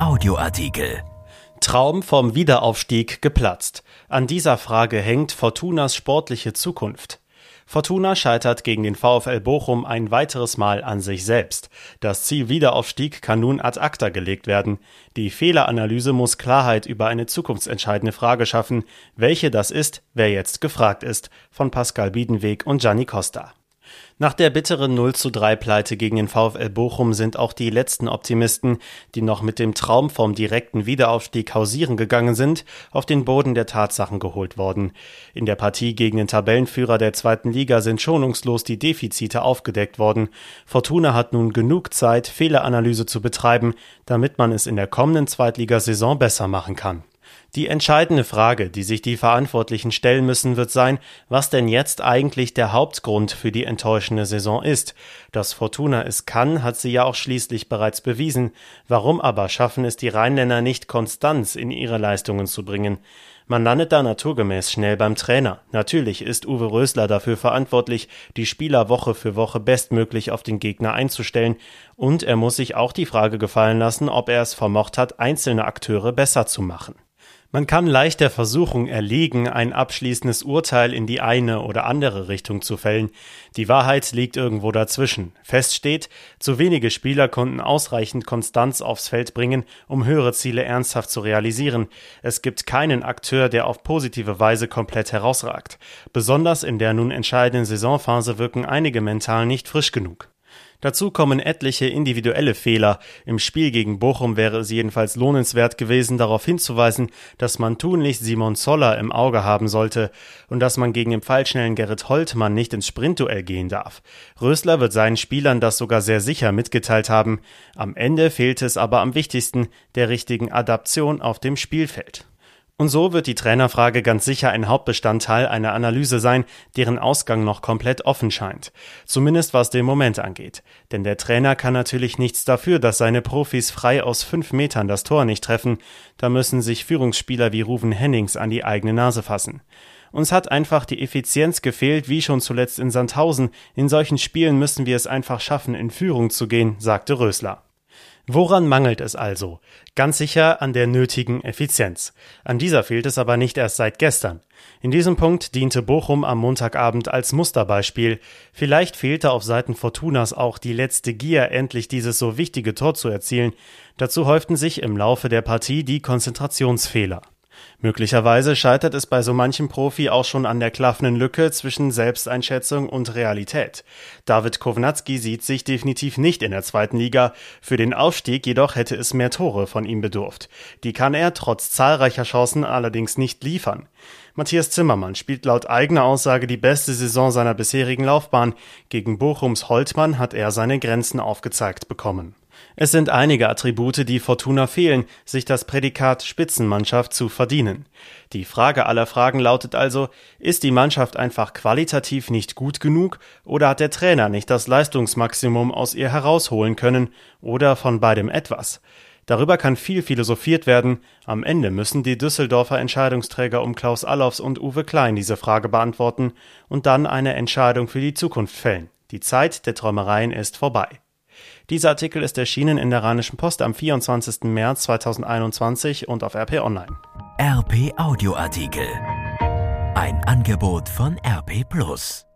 Audioartikel. Traum vom Wiederaufstieg geplatzt. An dieser Frage hängt Fortunas sportliche Zukunft. Fortuna scheitert gegen den VfL Bochum ein weiteres Mal an sich selbst. Das Ziel Wiederaufstieg kann nun ad acta gelegt werden. Die Fehleranalyse muss Klarheit über eine zukunftsentscheidende Frage schaffen. Welche das ist, wer jetzt gefragt ist. Von Pascal Biedenweg und Gianni Costa. Nach der bitteren 0 zu 3 Pleite gegen den VfL Bochum sind auch die letzten Optimisten, die noch mit dem Traum vom direkten Wiederaufstieg hausieren gegangen sind, auf den Boden der Tatsachen geholt worden. In der Partie gegen den Tabellenführer der zweiten Liga sind schonungslos die Defizite aufgedeckt worden. Fortuna hat nun genug Zeit, Fehleranalyse zu betreiben, damit man es in der kommenden Zweitligasaison besser machen kann. Die entscheidende Frage, die sich die Verantwortlichen stellen müssen, wird sein, was denn jetzt eigentlich der Hauptgrund für die enttäuschende Saison ist. Dass Fortuna es kann, hat sie ja auch schließlich bereits bewiesen. Warum aber schaffen es die Rheinländer nicht, Konstanz in ihre Leistungen zu bringen? Man landet da naturgemäß schnell beim Trainer. Natürlich ist Uwe Rösler dafür verantwortlich, die Spieler Woche für Woche bestmöglich auf den Gegner einzustellen, und er muss sich auch die Frage gefallen lassen, ob er es vermocht hat, einzelne Akteure besser zu machen. Man kann leicht der Versuchung erliegen, ein abschließendes Urteil in die eine oder andere Richtung zu fällen. Die Wahrheit liegt irgendwo dazwischen. Fest steht, zu wenige Spieler konnten ausreichend Konstanz aufs Feld bringen, um höhere Ziele ernsthaft zu realisieren. Es gibt keinen Akteur, der auf positive Weise komplett herausragt. Besonders in der nun entscheidenden Saisonphase wirken einige mental nicht frisch genug. Dazu kommen etliche individuelle Fehler. Im Spiel gegen Bochum wäre es jedenfalls lohnenswert gewesen, darauf hinzuweisen, dass man tunlichst Simon Zoller im Auge haben sollte und dass man gegen den pfeilschnellen Gerrit Holtmann nicht ins Sprintduell gehen darf. Rösler wird seinen Spielern das sogar sehr sicher mitgeteilt haben. Am Ende fehlte es aber am wichtigsten, der richtigen Adaption auf dem Spielfeld. Und so wird die Trainerfrage ganz sicher ein Hauptbestandteil einer Analyse sein, deren Ausgang noch komplett offen scheint. Zumindest was den Moment angeht. Denn der Trainer kann natürlich nichts dafür, dass seine Profis frei aus fünf Metern das Tor nicht treffen. Da müssen sich Führungsspieler wie Ruven Hennings an die eigene Nase fassen. Uns hat einfach die Effizienz gefehlt, wie schon zuletzt in Sandhausen. In solchen Spielen müssen wir es einfach schaffen, in Führung zu gehen, sagte Rösler. Woran mangelt es also? Ganz sicher an der nötigen Effizienz. An dieser fehlt es aber nicht erst seit gestern. In diesem Punkt diente Bochum am Montagabend als Musterbeispiel. Vielleicht fehlte auf Seiten Fortunas auch die letzte Gier, endlich dieses so wichtige Tor zu erzielen. Dazu häuften sich im Laufe der Partie die Konzentrationsfehler. Möglicherweise scheitert es bei so manchem Profi auch schon an der klaffenden Lücke zwischen Selbsteinschätzung und Realität. David Kovnatski sieht sich definitiv nicht in der zweiten Liga. Für den Aufstieg jedoch hätte es mehr Tore von ihm bedurft. Die kann er trotz zahlreicher Chancen allerdings nicht liefern. Matthias Zimmermann spielt laut eigener Aussage die beste Saison seiner bisherigen Laufbahn. Gegen Bochums Holtmann hat er seine Grenzen aufgezeigt bekommen. Es sind einige Attribute, die Fortuna fehlen, sich das Prädikat Spitzenmannschaft zu verdienen. Die Frage aller Fragen lautet also, ist die Mannschaft einfach qualitativ nicht gut genug oder hat der Trainer nicht das Leistungsmaximum aus ihr herausholen können oder von beidem etwas? Darüber kann viel philosophiert werden. Am Ende müssen die Düsseldorfer Entscheidungsträger um Klaus Allofs und Uwe Klein diese Frage beantworten und dann eine Entscheidung für die Zukunft fällen. Die Zeit der Träumereien ist vorbei. Dieser Artikel ist erschienen in der Rheinischen Post am 24. März 2021 und auf RP Online. RP Audioartikel. Ein Angebot von RP Plus.